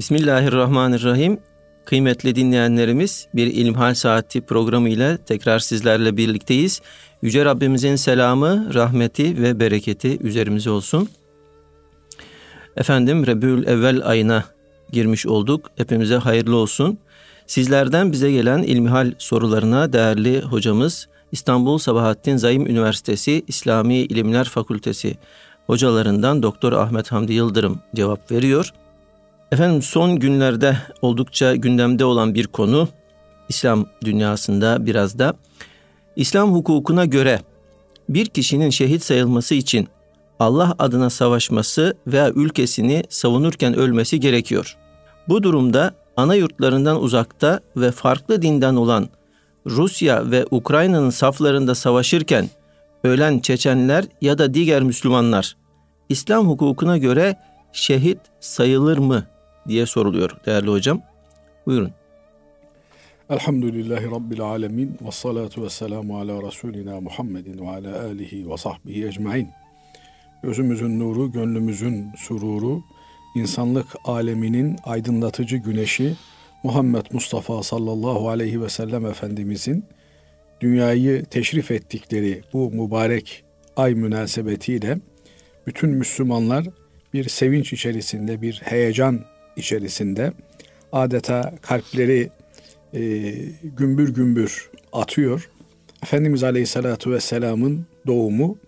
Bismillahirrahmanirrahim. Kıymetli dinleyenlerimiz bir İlmihal Saati programı ile tekrar sizlerle birlikteyiz. Yüce Rabbimizin selamı, rahmeti ve bereketi üzerimize olsun. Efendim Rebül Evvel ayına girmiş olduk. Hepimize hayırlı olsun. Sizlerden bize gelen ilmihal sorularına değerli hocamız İstanbul Sabahattin Zaim Üniversitesi İslami İlimler Fakültesi hocalarından Doktor Ahmet Hamdi Yıldırım cevap veriyor. Efendim son günlerde oldukça gündemde olan bir konu İslam dünyasında biraz da İslam hukukuna göre bir kişinin şehit sayılması için Allah adına savaşması veya ülkesini savunurken ölmesi gerekiyor. Bu durumda ana yurtlarından uzakta ve farklı dinden olan Rusya ve Ukrayna'nın saflarında savaşırken ölen Çeçenler ya da diğer Müslümanlar İslam hukukuna göre şehit sayılır mı diye soruluyor değerli hocam. Buyurun. Elhamdülillahi Rabbil alemin ve salatu ve selamu ala Resulina Muhammedin ve ala alihi ve sahbihi ecmain. Gözümüzün nuru, gönlümüzün sururu, insanlık aleminin aydınlatıcı güneşi Muhammed Mustafa sallallahu aleyhi ve sellem Efendimizin dünyayı teşrif ettikleri bu mübarek ay münasebetiyle bütün Müslümanlar bir sevinç içerisinde, bir heyecan içerisinde adeta kalpleri e, gümbür gümbür atıyor. Efendimiz Aleyhisselatü Vesselam'ın doğumu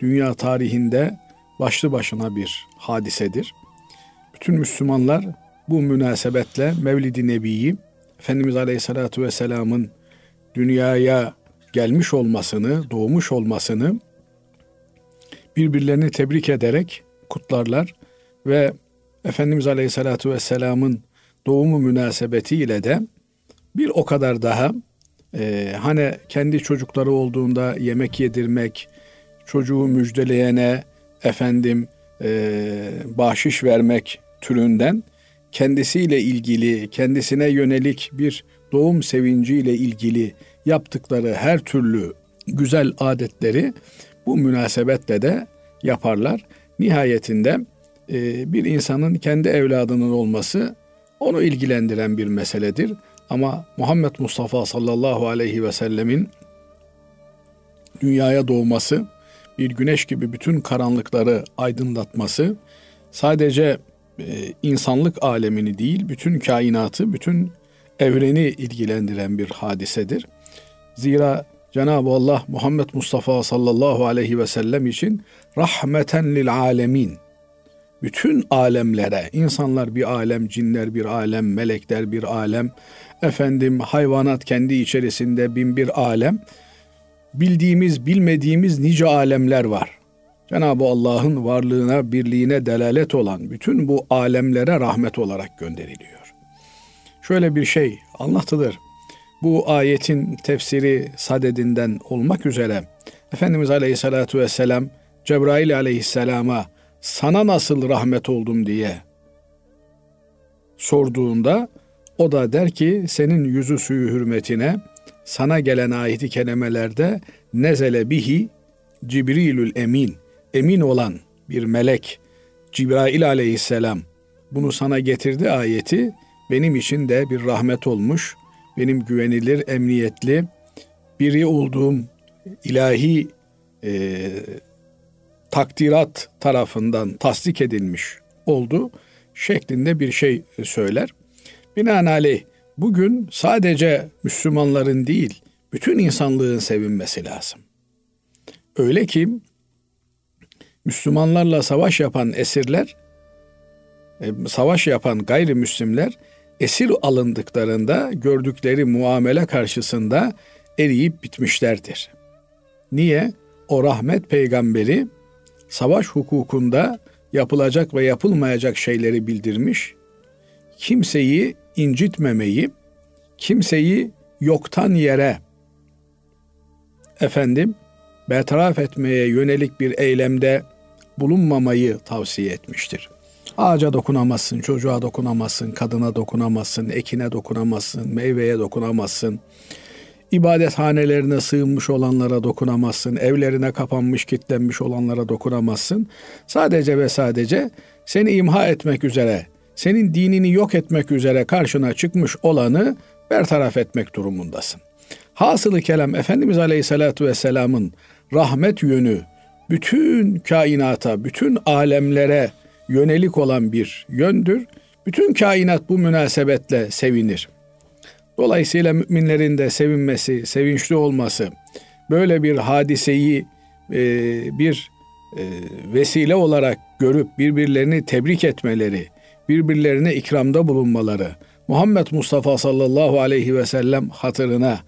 dünya tarihinde başlı başına bir hadisedir. Bütün Müslümanlar bu münasebetle Mevlid-i Nebi'yi Efendimiz Aleyhisselatü Vesselam'ın dünyaya gelmiş olmasını, doğmuş olmasını birbirlerini tebrik ederek kutlarlar ve Efendimiz Aleyhisselatü Vesselam'ın doğumu münasebetiyle de bir o kadar daha e, hani kendi çocukları olduğunda yemek yedirmek, çocuğu müjdeleyene efendim e, bahşiş vermek türünden kendisiyle ilgili, kendisine yönelik bir doğum sevinciyle ilgili yaptıkları her türlü güzel adetleri bu münasebetle de yaparlar. Nihayetinde bir insanın kendi evladının olması onu ilgilendiren bir meseledir. Ama Muhammed Mustafa sallallahu aleyhi ve sellemin dünyaya doğması, bir güneş gibi bütün karanlıkları aydınlatması sadece e, insanlık alemini değil, bütün kainatı, bütün evreni ilgilendiren bir hadisedir. Zira Cenab-ı Allah Muhammed Mustafa sallallahu aleyhi ve sellem için rahmeten lil alemin bütün alemlere, insanlar bir alem, cinler bir alem, melekler bir alem, efendim hayvanat kendi içerisinde bin bir alem, bildiğimiz, bilmediğimiz nice alemler var. Cenab-ı Allah'ın varlığına, birliğine delalet olan bütün bu alemlere rahmet olarak gönderiliyor. Şöyle bir şey anlatılır. Bu ayetin tefsiri sadedinden olmak üzere Efendimiz Aleyhisselatü Vesselam Cebrail Aleyhisselam'a sana nasıl rahmet oldum diye sorduğunda o da der ki senin yüzü suyu hürmetine sana gelen ayeti kelimelerde nezele bihi Cibrilül emin emin olan bir melek Cibrail aleyhisselam bunu sana getirdi ayeti benim için de bir rahmet olmuş. Benim güvenilir, emniyetli biri olduğum ilahi e, takdirat tarafından tasdik edilmiş oldu şeklinde bir şey söyler. Binaenaleyh bugün sadece Müslümanların değil bütün insanlığın sevinmesi lazım. Öyle ki Müslümanlarla savaş yapan esirler, e, savaş yapan gayrimüslimler esir alındıklarında gördükleri muamele karşısında eriyip bitmişlerdir. Niye? O rahmet peygamberi savaş hukukunda yapılacak ve yapılmayacak şeyleri bildirmiş. Kimseyi incitmemeyi, kimseyi yoktan yere efendim bertaraf etmeye yönelik bir eylemde bulunmamayı tavsiye etmiştir. Ağaca dokunamazsın, çocuğa dokunamazsın, kadına dokunamazsın, ekine dokunamazsın, meyveye dokunamazsın. İbadethanelerine sığınmış olanlara dokunamazsın, evlerine kapanmış, kilitlenmiş olanlara dokunamazsın. Sadece ve sadece seni imha etmek üzere senin dinini yok etmek üzere karşına çıkmış olanı bertaraf etmek durumundasın. Hasılı kelam Efendimiz Aleyhisselatü Vesselam'ın rahmet yönü bütün kainata, bütün alemlere yönelik olan bir yöndür. Bütün kainat bu münasebetle sevinir. Dolayısıyla müminlerin de sevinmesi, sevinçli olması, böyle bir hadiseyi e, bir e, vesile olarak görüp birbirlerini tebrik etmeleri, birbirlerine ikramda bulunmaları, Muhammed Mustafa sallallahu aleyhi ve sellem hatırına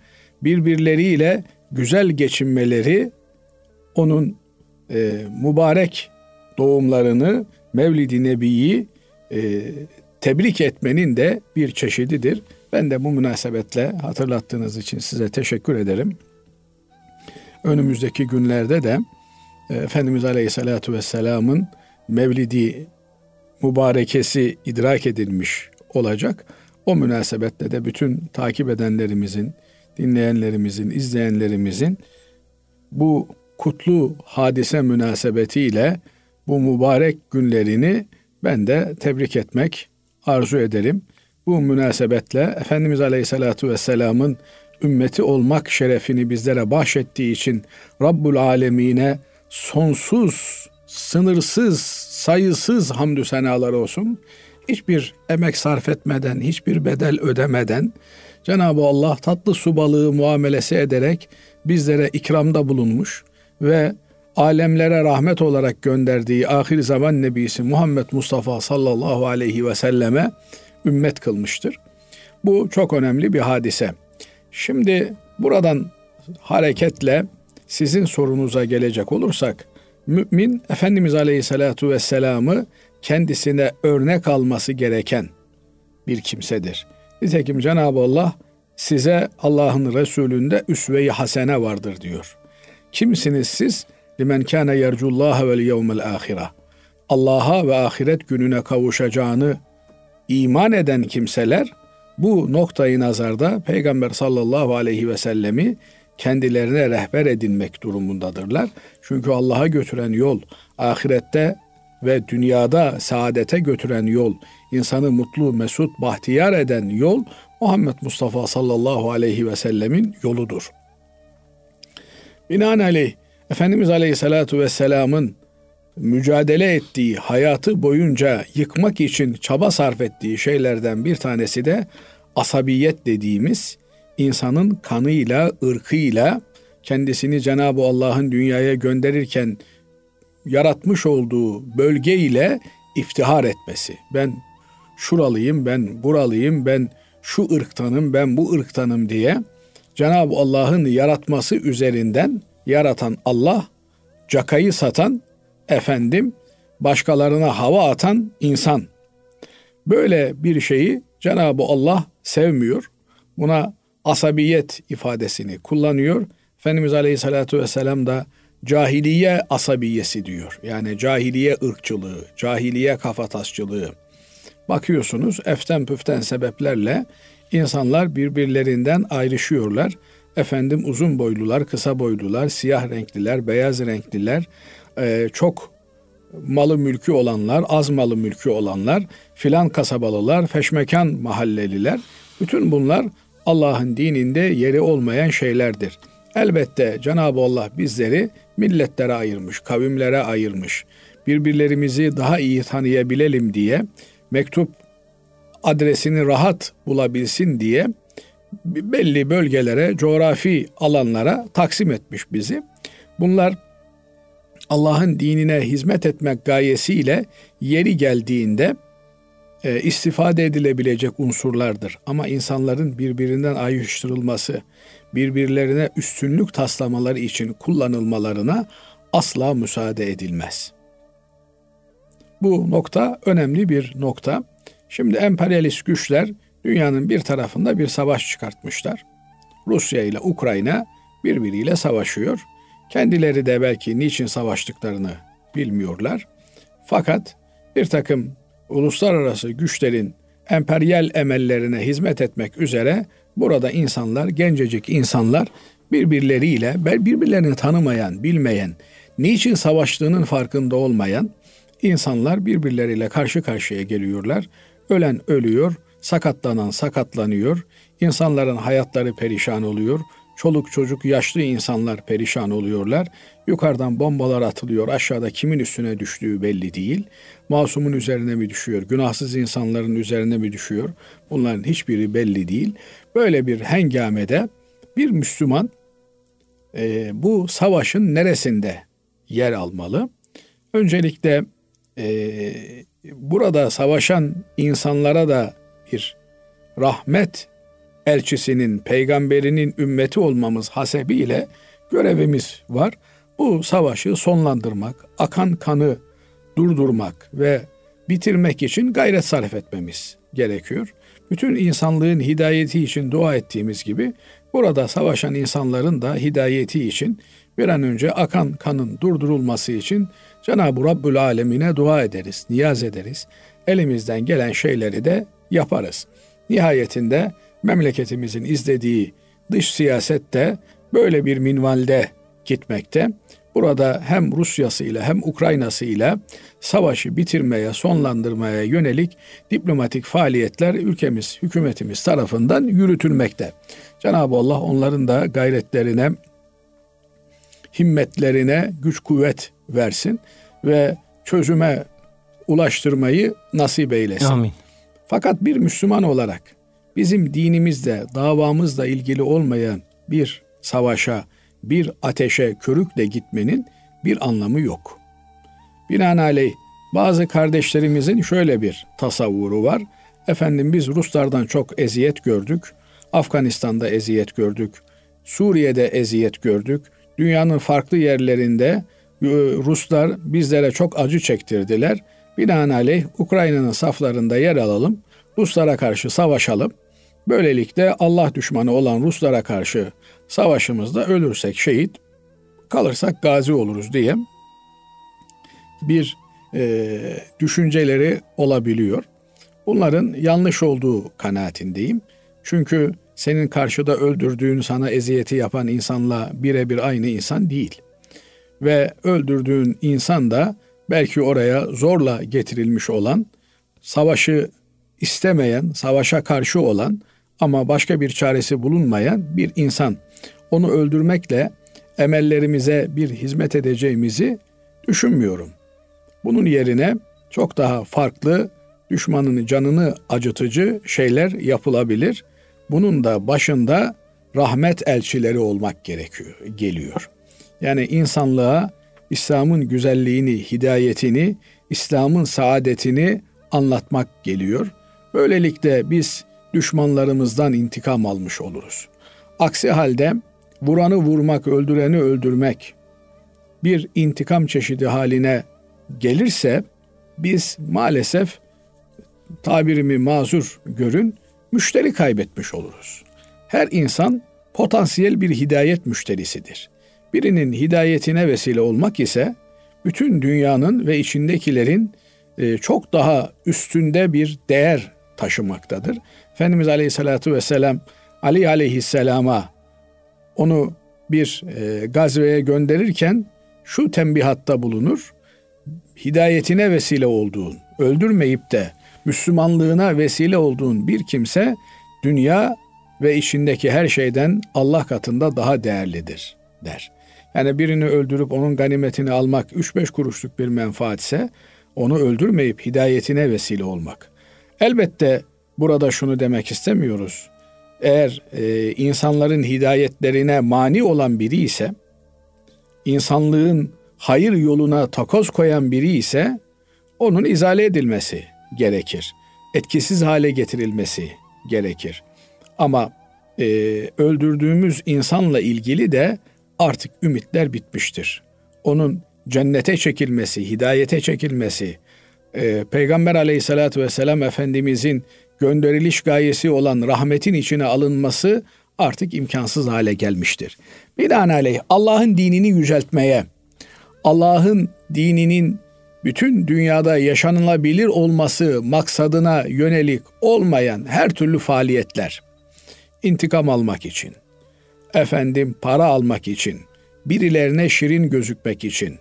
birbirleriyle güzel geçinmeleri onun e, mübarek doğumlarını Mevlid-i Nebi'yi e, tebrik etmenin de bir çeşididir. Ben de bu münasebetle hatırlattığınız için size teşekkür ederim. Önümüzdeki günlerde de e, Efendimiz Aleyhisselatü Vesselam'ın Mevlidi mübarekesi idrak edilmiş olacak. O münasebetle de bütün takip edenlerimizin, dinleyenlerimizin, izleyenlerimizin bu kutlu hadise münasebetiyle bu mübarek günlerini ben de tebrik etmek arzu ederim. Bu münasebetle Efendimiz Aleyhisselatü Vesselam'ın ümmeti olmak şerefini bizlere bahşettiği için Rabbul Alemine sonsuz, sınırsız, sayısız hamdü senalar olsun. Hiçbir emek sarf etmeden, hiçbir bedel ödemeden Cenab-ı Allah tatlı su balığı muamelesi ederek bizlere ikramda bulunmuş ve alemlere rahmet olarak gönderdiği ahir zaman nebisi Muhammed Mustafa sallallahu aleyhi ve selleme ümmet kılmıştır. Bu çok önemli bir hadise. Şimdi buradan hareketle sizin sorunuza gelecek olursak mümin Efendimiz Aleyhisselatu Vesselam'ı kendisine örnek alması gereken bir kimsedir. Nitekim Cenab-ı Allah size Allah'ın Resulünde üsve-i hasene vardır diyor. Kimsiniz siz? Limen kâne yercullâhe vel yevmel âhira. Allah'a ve ahiret gününe kavuşacağını iman eden kimseler bu noktayı nazarda Peygamber sallallahu aleyhi ve sellemi kendilerine rehber edinmek durumundadırlar. Çünkü Allah'a götüren yol, ahirette ve dünyada saadete götüren yol, insanı mutlu, mesut, bahtiyar eden yol Muhammed Mustafa sallallahu aleyhi ve sellemin yoludur. Binaenaleyh Efendimiz aleyhissalatu vesselamın mücadele ettiği, hayatı boyunca yıkmak için çaba sarf ettiği şeylerden bir tanesi de asabiyet dediğimiz insanın kanıyla, ırkıyla kendisini Cenab-ı Allah'ın dünyaya gönderirken yaratmış olduğu bölge ile iftihar etmesi. Ben şuralıyım, ben buralıyım, ben şu ırktanım, ben bu ırktanım diye Cenab-ı Allah'ın yaratması üzerinden yaratan Allah, cakayı satan efendim başkalarına hava atan insan. Böyle bir şeyi Cenab-ı Allah sevmiyor. Buna asabiyet ifadesini kullanıyor. Efendimiz Aleyhisselatü Vesselam da cahiliye asabiyesi diyor. Yani cahiliye ırkçılığı, cahiliye kafatasçılığı. Bakıyorsunuz eften püften sebeplerle insanlar birbirlerinden ayrışıyorlar. Efendim uzun boylular, kısa boylular, siyah renkliler, beyaz renkliler, e, çok malı mülkü olanlar, az malı mülkü olanlar, filan kasabalılar, feşmekan mahalleliler. Bütün bunlar Allah'ın dininde yeri olmayan şeylerdir. Elbette Cenab-ı Allah bizleri milletlere ayırmış, kavimlere ayırmış. Birbirlerimizi daha iyi tanıyabilelim diye mektup adresini rahat bulabilsin diye belli bölgelere, coğrafi alanlara taksim etmiş bizi. Bunlar Allah'ın dinine hizmet etmek gayesiyle yeri geldiğinde e, istifade edilebilecek unsurlardır. Ama insanların birbirinden ayrıştırılması, birbirlerine üstünlük taslamaları için kullanılmalarına asla müsaade edilmez. Bu nokta önemli bir nokta. Şimdi emperyalist güçler dünyanın bir tarafında bir savaş çıkartmışlar. Rusya ile Ukrayna birbiriyle savaşıyor. Kendileri de belki niçin savaştıklarını bilmiyorlar. Fakat bir takım uluslararası güçlerin emperyal emellerine hizmet etmek üzere burada insanlar, gencecik insanlar birbirleriyle, birbirlerini tanımayan, bilmeyen, niçin savaştığının farkında olmayan insanlar birbirleriyle karşı karşıya geliyorlar. Ölen ölüyor, sakatlanan sakatlanıyor, insanların hayatları perişan oluyor, çoluk çocuk yaşlı insanlar perişan oluyorlar. Yukarıdan bombalar atılıyor, aşağıda kimin üstüne düştüğü belli değil. Masumun üzerine mi düşüyor, günahsız insanların üzerine mi düşüyor? Bunların hiçbiri belli değil. Böyle bir hengamede bir Müslüman e, bu savaşın neresinde yer almalı? Öncelikle e, burada savaşan insanlara da bir rahmet elçisinin, peygamberinin ümmeti olmamız hasebiyle görevimiz var. Bu savaşı sonlandırmak, akan kanı durdurmak ve bitirmek için gayret sarf etmemiz gerekiyor. Bütün insanlığın hidayeti için dua ettiğimiz gibi burada savaşan insanların da hidayeti için bir an önce akan kanın durdurulması için Cenab-ı Rabbül Alemine dua ederiz, niyaz ederiz. Elimizden gelen şeyleri de yaparız. Nihayetinde memleketimizin izlediği dış siyasette böyle bir minvalde gitmekte. Burada hem Rusya'sı ile hem Ukrayna'sı ile savaşı bitirmeye, sonlandırmaya yönelik diplomatik faaliyetler ülkemiz, hükümetimiz tarafından yürütülmekte. Cenab-ı Allah onların da gayretlerine, himmetlerine güç kuvvet versin ve çözüme ulaştırmayı nasip eylesin. Amin. Fakat bir Müslüman olarak bizim dinimizde, davamızla ilgili olmayan bir savaşa, bir ateşe körükle gitmenin bir anlamı yok. Binaenaleyh bazı kardeşlerimizin şöyle bir tasavvuru var. Efendim biz Ruslardan çok eziyet gördük. Afganistan'da eziyet gördük. Suriye'de eziyet gördük. Dünyanın farklı yerlerinde e, Ruslar bizlere çok acı çektirdiler. Binaenaleyh Ukrayna'nın saflarında yer alalım. Ruslara karşı savaşalım. Böylelikle Allah düşmanı olan Ruslara karşı savaşımızda ölürsek şehit, kalırsak gazi oluruz diye bir e, düşünceleri olabiliyor. Bunların yanlış olduğu kanaatindeyim. Çünkü senin karşıda öldürdüğün sana eziyeti yapan insanla birebir aynı insan değil. Ve öldürdüğün insan da belki oraya zorla getirilmiş olan, savaşı istemeyen, savaşa karşı olan ama başka bir çaresi bulunmayan bir insan. Onu öldürmekle emellerimize bir hizmet edeceğimizi düşünmüyorum. Bunun yerine çok daha farklı düşmanın canını acıtıcı şeyler yapılabilir. Bunun da başında rahmet elçileri olmak gerekiyor, geliyor. Yani insanlığa İslam'ın güzelliğini, hidayetini, İslam'ın saadetini anlatmak geliyor. Böylelikle biz düşmanlarımızdan intikam almış oluruz. Aksi halde vuranı vurmak, öldüreni öldürmek bir intikam çeşidi haline gelirse biz maalesef tabirimi mazur görün müşteri kaybetmiş oluruz. Her insan potansiyel bir hidayet müşterisidir. Birinin hidayetine vesile olmak ise bütün dünyanın ve içindekilerin e, çok daha üstünde bir değer taşımaktadır. Efendimiz Aleyhisselatü Vesselam Ali Aleyhisselam'a onu bir e, gazveye gönderirken şu tembihatta bulunur. Hidayetine vesile olduğun, öldürmeyip de Müslümanlığına vesile olduğun bir kimse dünya ve içindeki her şeyden Allah katında daha değerlidir der. Yani birini öldürüp onun ganimetini almak 3-5 kuruşluk bir menfaatse onu öldürmeyip hidayetine vesile olmak. Elbette burada şunu demek istemiyoruz. Eğer e, insanların hidayetlerine mani olan biri ise, insanlığın hayır yoluna takoz koyan biri ise onun izale edilmesi gerekir. Etkisiz hale getirilmesi gerekir. Ama e, öldürdüğümüz insanla ilgili de artık ümitler bitmiştir. Onun cennete çekilmesi, hidayete çekilmesi, e, Peygamber aleyhissalatü vesselam Efendimizin gönderiliş gayesi olan rahmetin içine alınması artık imkansız hale gelmiştir. Binaenaleyh Allah'ın dinini yüceltmeye, Allah'ın dininin bütün dünyada yaşanılabilir olması maksadına yönelik olmayan her türlü faaliyetler, intikam almak için, efendim para almak için, birilerine şirin gözükmek için,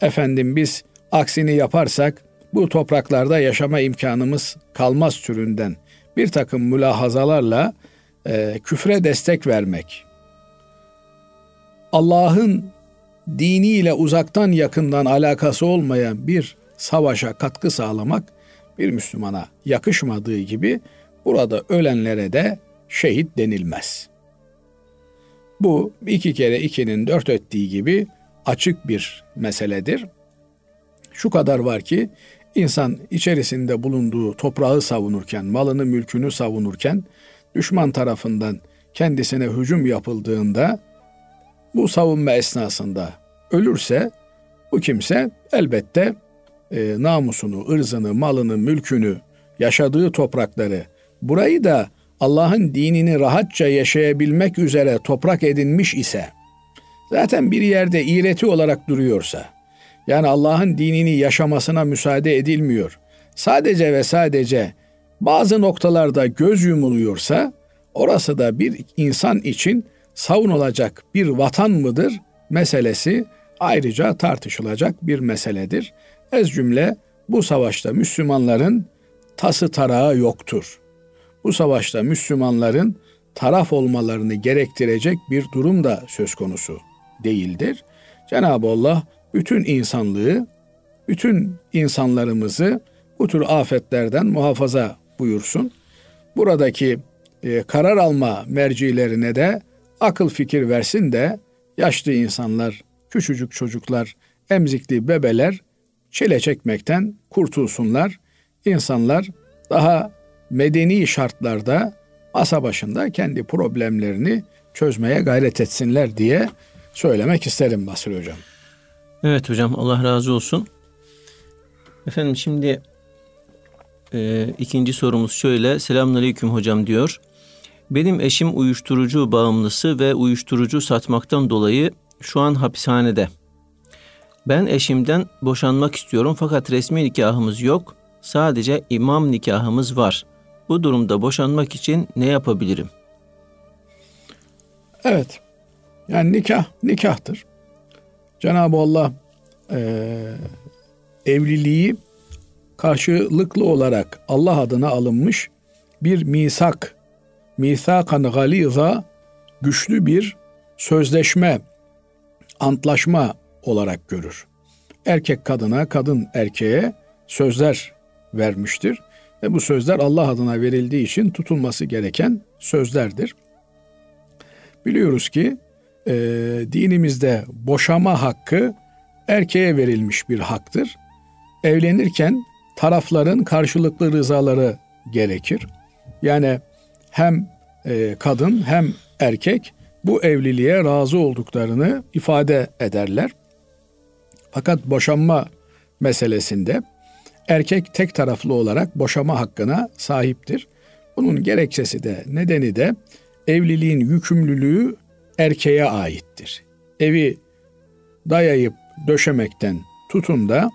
efendim biz aksini yaparsak bu topraklarda yaşama imkanımız kalmaz türünden bir takım mülahazalarla e, küfre destek vermek, Allah'ın diniyle uzaktan yakından alakası olmayan bir savaşa katkı sağlamak bir Müslümana yakışmadığı gibi burada ölenlere de şehit denilmez. Bu iki kere ikinin dört ettiği gibi açık bir meseledir. Şu kadar var ki insan içerisinde bulunduğu toprağı savunurken, malını mülkünü savunurken düşman tarafından kendisine hücum yapıldığında bu savunma esnasında ölürse bu kimse elbette e, namusunu, ırzını, malını, mülkünü, yaşadığı toprakları, burayı da Allah'ın dinini rahatça yaşayabilmek üzere toprak edinmiş ise, zaten bir yerde iğreti olarak duruyorsa, yani Allah'ın dinini yaşamasına müsaade edilmiyor, sadece ve sadece bazı noktalarda göz yumuluyorsa, orası da bir insan için savunulacak bir vatan mıdır meselesi ayrıca tartışılacak bir meseledir. Ez cümle bu savaşta Müslümanların tası tarağı yoktur. Bu savaşta Müslümanların taraf olmalarını gerektirecek bir durum da söz konusu değildir. Cenab-ı Allah bütün insanlığı, bütün insanlarımızı bu tür afetlerden muhafaza buyursun. Buradaki e, karar alma mercilerine de akıl fikir versin de yaşlı insanlar, küçücük çocuklar, emzikli bebeler çile çekmekten kurtulsunlar. İnsanlar daha medeni şartlarda masa başında kendi problemlerini çözmeye gayret etsinler diye söylemek isterim Basri Hocam. Evet hocam Allah razı olsun. Efendim şimdi e, ikinci sorumuz şöyle. Selamünaleyküm hocam diyor. Benim eşim uyuşturucu bağımlısı ve uyuşturucu satmaktan dolayı şu an hapishanede. Ben eşimden boşanmak istiyorum fakat resmi nikahımız yok. Sadece imam nikahımız var. Bu durumda boşanmak için ne yapabilirim? Evet. Yani nikah nikahtır. Cenab-ı Allah e, evliliği karşılıklı olarak Allah adına alınmış bir misak, misakan galiza güçlü bir sözleşme, antlaşma olarak görür. Erkek kadına, kadın erkeğe sözler vermiştir. Ve bu sözler Allah adına verildiği için tutulması gereken sözlerdir. Biliyoruz ki e, dinimizde boşama hakkı erkeğe verilmiş bir haktır. Evlenirken tarafların karşılıklı rızaları gerekir. Yani hem e, kadın hem erkek bu evliliğe razı olduklarını ifade ederler. Fakat boşanma meselesinde erkek tek taraflı olarak boşama hakkına sahiptir. Bunun gerekçesi de nedeni de evliliğin yükümlülüğü erkeğe aittir. Evi dayayıp döşemekten tutun da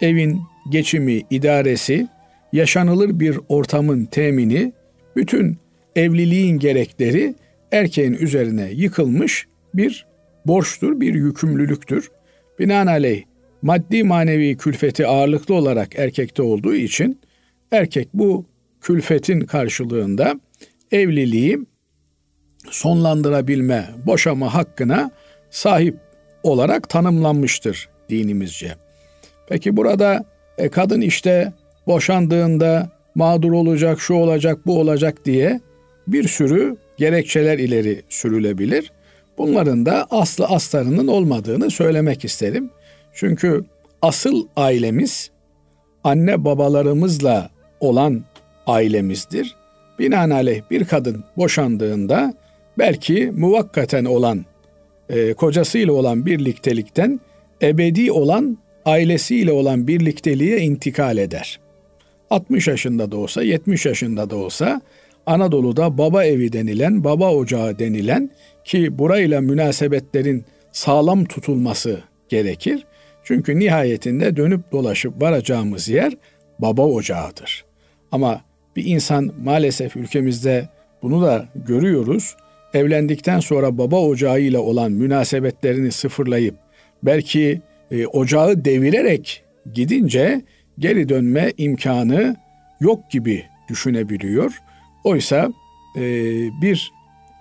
evin geçimi, idaresi, yaşanılır bir ortamın temini, bütün evliliğin gerekleri erkeğin üzerine yıkılmış bir borçtur, bir yükümlülüktür. Binaenaleyh maddi manevi külfeti ağırlıklı olarak erkekte olduğu için erkek bu külfetin karşılığında evliliği sonlandırabilme, boşama hakkına sahip olarak tanımlanmıştır dinimizce. Peki burada e, kadın işte boşandığında mağdur olacak, şu olacak, bu olacak diye bir sürü gerekçeler ileri sürülebilir. Bunların da aslı astarının olmadığını söylemek isterim. Çünkü asıl ailemiz anne babalarımızla olan ailemizdir. Binaenaleyh bir kadın boşandığında belki muvakkaten olan e, kocasıyla olan birliktelikten ebedi olan ailesiyle olan birlikteliğe intikal eder. 60 yaşında da olsa, 70 yaşında da olsa Anadolu'da baba evi denilen, baba ocağı denilen ki burayla münasebetlerin sağlam tutulması gerekir. Çünkü nihayetinde dönüp dolaşıp varacağımız yer baba ocağıdır. Ama bir insan maalesef ülkemizde bunu da görüyoruz. Evlendikten sonra baba ocağıyla olan münasebetlerini sıfırlayıp belki e, ocağı devirerek gidince geri dönme imkanı yok gibi düşünebiliyor. Oysa e, bir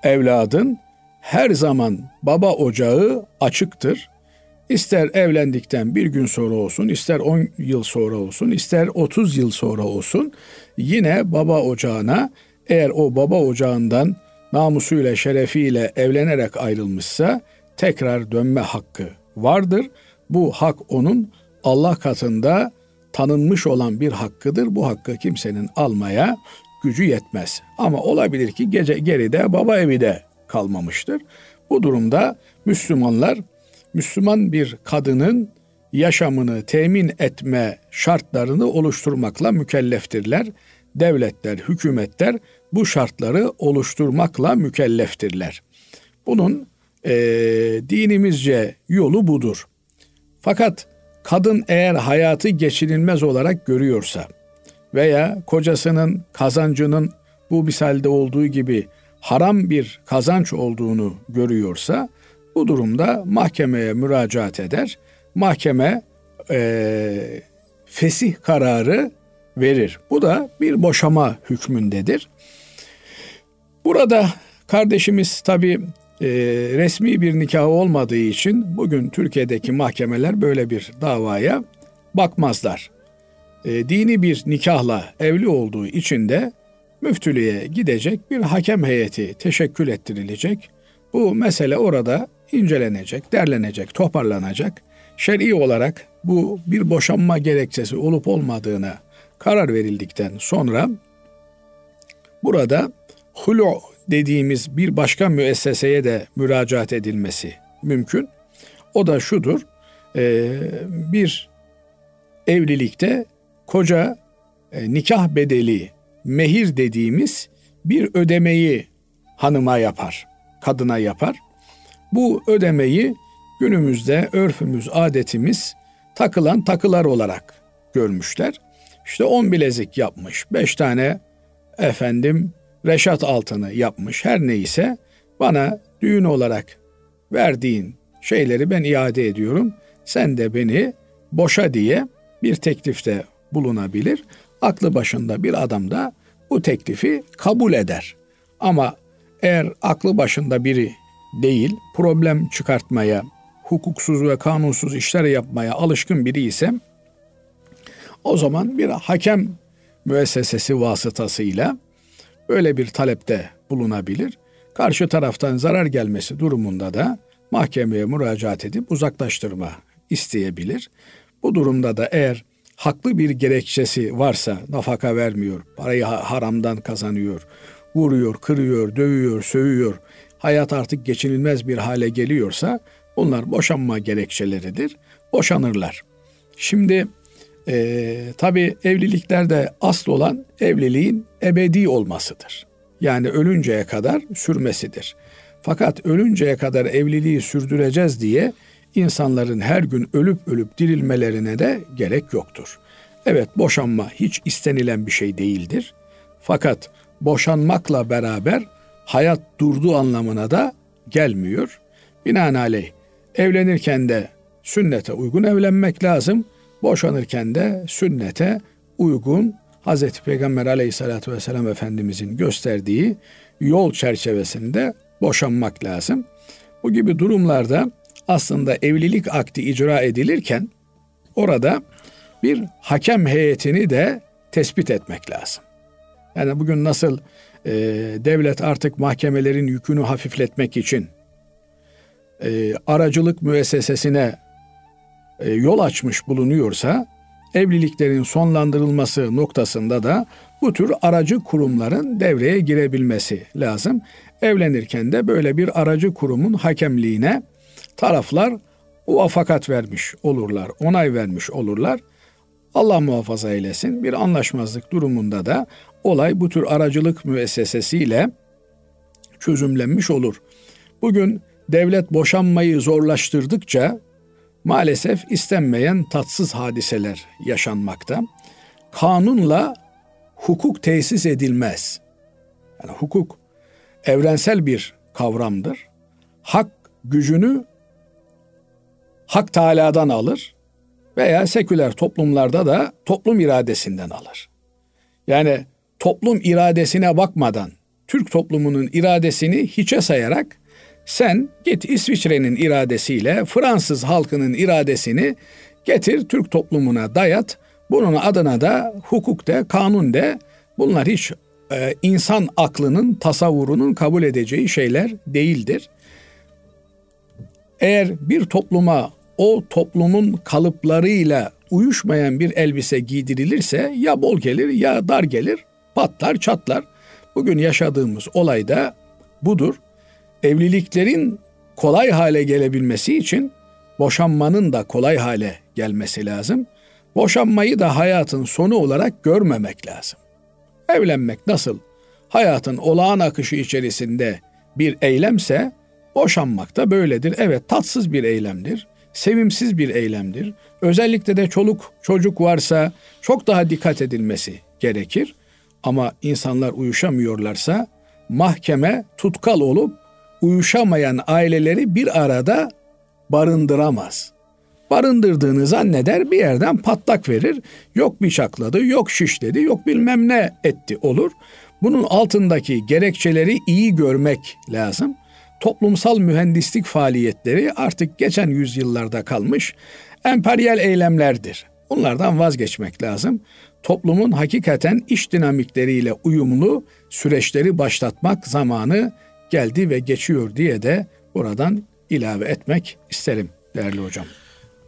evladın her zaman baba ocağı açıktır. İster evlendikten bir gün sonra olsun, ister 10 yıl sonra olsun, ister 30 yıl sonra olsun yine baba ocağına eğer o baba ocağından namusuyla, şerefiyle evlenerek ayrılmışsa tekrar dönme hakkı vardır. Bu hak onun Allah katında tanınmış olan bir hakkıdır. Bu hakkı kimsenin almaya gücü yetmez. Ama olabilir ki gece geride baba evi de kalmamıştır. Bu durumda Müslümanlar Müslüman bir kadının yaşamını temin etme şartlarını oluşturmakla mükelleftirler. Devletler, hükümetler bu şartları oluşturmakla mükelleftirler. Bunun e, dinimizce yolu budur. Fakat kadın eğer hayatı geçinilmez olarak görüyorsa veya kocasının kazancının bu misalde olduğu gibi haram bir kazanç olduğunu görüyorsa bu durumda mahkemeye müracaat eder. Mahkeme e, fesih kararı verir. Bu da bir boşama hükmündedir. Burada kardeşimiz tabi e, resmi bir nikah olmadığı için bugün Türkiye'deki mahkemeler böyle bir davaya bakmazlar. E, dini bir nikahla evli olduğu için de müftülüğe gidecek bir hakem heyeti teşekkül ettirilecek. Bu mesele orada incelenecek, derlenecek, toparlanacak. Şer'i olarak bu bir boşanma gerekçesi olup olmadığına karar verildikten sonra burada hulu dediğimiz bir başka müesseseye de müracaat edilmesi mümkün. O da şudur, e, bir evlilikte koca e, nikah bedeli, mehir dediğimiz bir ödemeyi hanıma yapar, kadına yapar. Bu ödemeyi günümüzde örfümüz, adetimiz takılan takılar olarak görmüşler. İşte on bilezik yapmış, beş tane efendim reşat altını yapmış her neyse bana düğün olarak verdiğin şeyleri ben iade ediyorum. Sen de beni boşa diye bir teklifte bulunabilir. Aklı başında bir adam da bu teklifi kabul eder. Ama eğer aklı başında biri değil, problem çıkartmaya, hukuksuz ve kanunsuz işler yapmaya alışkın biri ise o zaman bir hakem müessesesi vasıtasıyla böyle bir talepte bulunabilir. Karşı taraftan zarar gelmesi durumunda da mahkemeye müracaat edip uzaklaştırma isteyebilir. Bu durumda da eğer haklı bir gerekçesi varsa nafaka vermiyor, parayı haramdan kazanıyor, vuruyor, kırıyor, dövüyor, sövüyor, hayat artık geçinilmez bir hale geliyorsa bunlar boşanma gerekçeleridir. Boşanırlar. Şimdi e, tabi evliliklerde asıl olan evliliğin ebedi olmasıdır. Yani ölünceye kadar sürmesidir. Fakat ölünceye kadar evliliği sürdüreceğiz diye insanların her gün ölüp ölüp dirilmelerine de gerek yoktur. Evet boşanma hiç istenilen bir şey değildir. Fakat boşanmakla beraber hayat durduğu anlamına da gelmiyor. Binaenaleyh evlenirken de sünnete uygun evlenmek lazım. Boşanırken de sünnete uygun Hazreti Peygamber aleyhissalatü vesselam Efendimizin gösterdiği yol çerçevesinde boşanmak lazım. Bu gibi durumlarda aslında evlilik akti icra edilirken orada bir hakem heyetini de tespit etmek lazım. Yani bugün nasıl e, devlet artık mahkemelerin yükünü hafifletmek için e, aracılık müessesesine yol açmış bulunuyorsa evliliklerin sonlandırılması noktasında da bu tür aracı kurumların devreye girebilmesi lazım. Evlenirken de böyle bir aracı kurumun hakemliğine taraflar muvaffakat vermiş olurlar, onay vermiş olurlar. Allah muhafaza eylesin bir anlaşmazlık durumunda da olay bu tür aracılık müessesesiyle çözümlenmiş olur. Bugün devlet boşanmayı zorlaştırdıkça maalesef istenmeyen tatsız hadiseler yaşanmakta. Kanunla hukuk tesis edilmez. Yani hukuk evrensel bir kavramdır. Hak gücünü Hak Teala'dan alır. veya seküler toplumlarda da toplum iradesinden alır. Yani toplum iradesine bakmadan Türk toplumunun iradesini hiçe sayarak sen git İsviçre'nin iradesiyle Fransız halkının iradesini getir Türk toplumuna dayat. Bunun adına da hukuk de, kanun de bunlar hiç e, insan aklının, tasavvurunun kabul edeceği şeyler değildir. Eğer bir topluma o toplumun kalıplarıyla uyuşmayan bir elbise giydirilirse ya bol gelir ya dar gelir, patlar, çatlar. Bugün yaşadığımız olay da budur. Evliliklerin kolay hale gelebilmesi için boşanmanın da kolay hale gelmesi lazım. Boşanmayı da hayatın sonu olarak görmemek lazım. Evlenmek nasıl hayatın olağan akışı içerisinde bir eylemse boşanmak da böyledir. Evet tatsız bir eylemdir. Sevimsiz bir eylemdir. Özellikle de çoluk çocuk varsa çok daha dikkat edilmesi gerekir. Ama insanlar uyuşamıyorlarsa mahkeme tutkal olup uyuşamayan aileleri bir arada barındıramaz. Barındırdığını zanneder bir yerden patlak verir. Yok bıçakladı, yok şişledi, yok bilmem ne etti olur. Bunun altındaki gerekçeleri iyi görmek lazım. Toplumsal mühendislik faaliyetleri artık geçen yüzyıllarda kalmış emperyal eylemlerdir. Bunlardan vazgeçmek lazım. Toplumun hakikaten iş dinamikleriyle uyumlu süreçleri başlatmak zamanı geldi ve geçiyor diye de buradan ilave etmek isterim değerli hocam.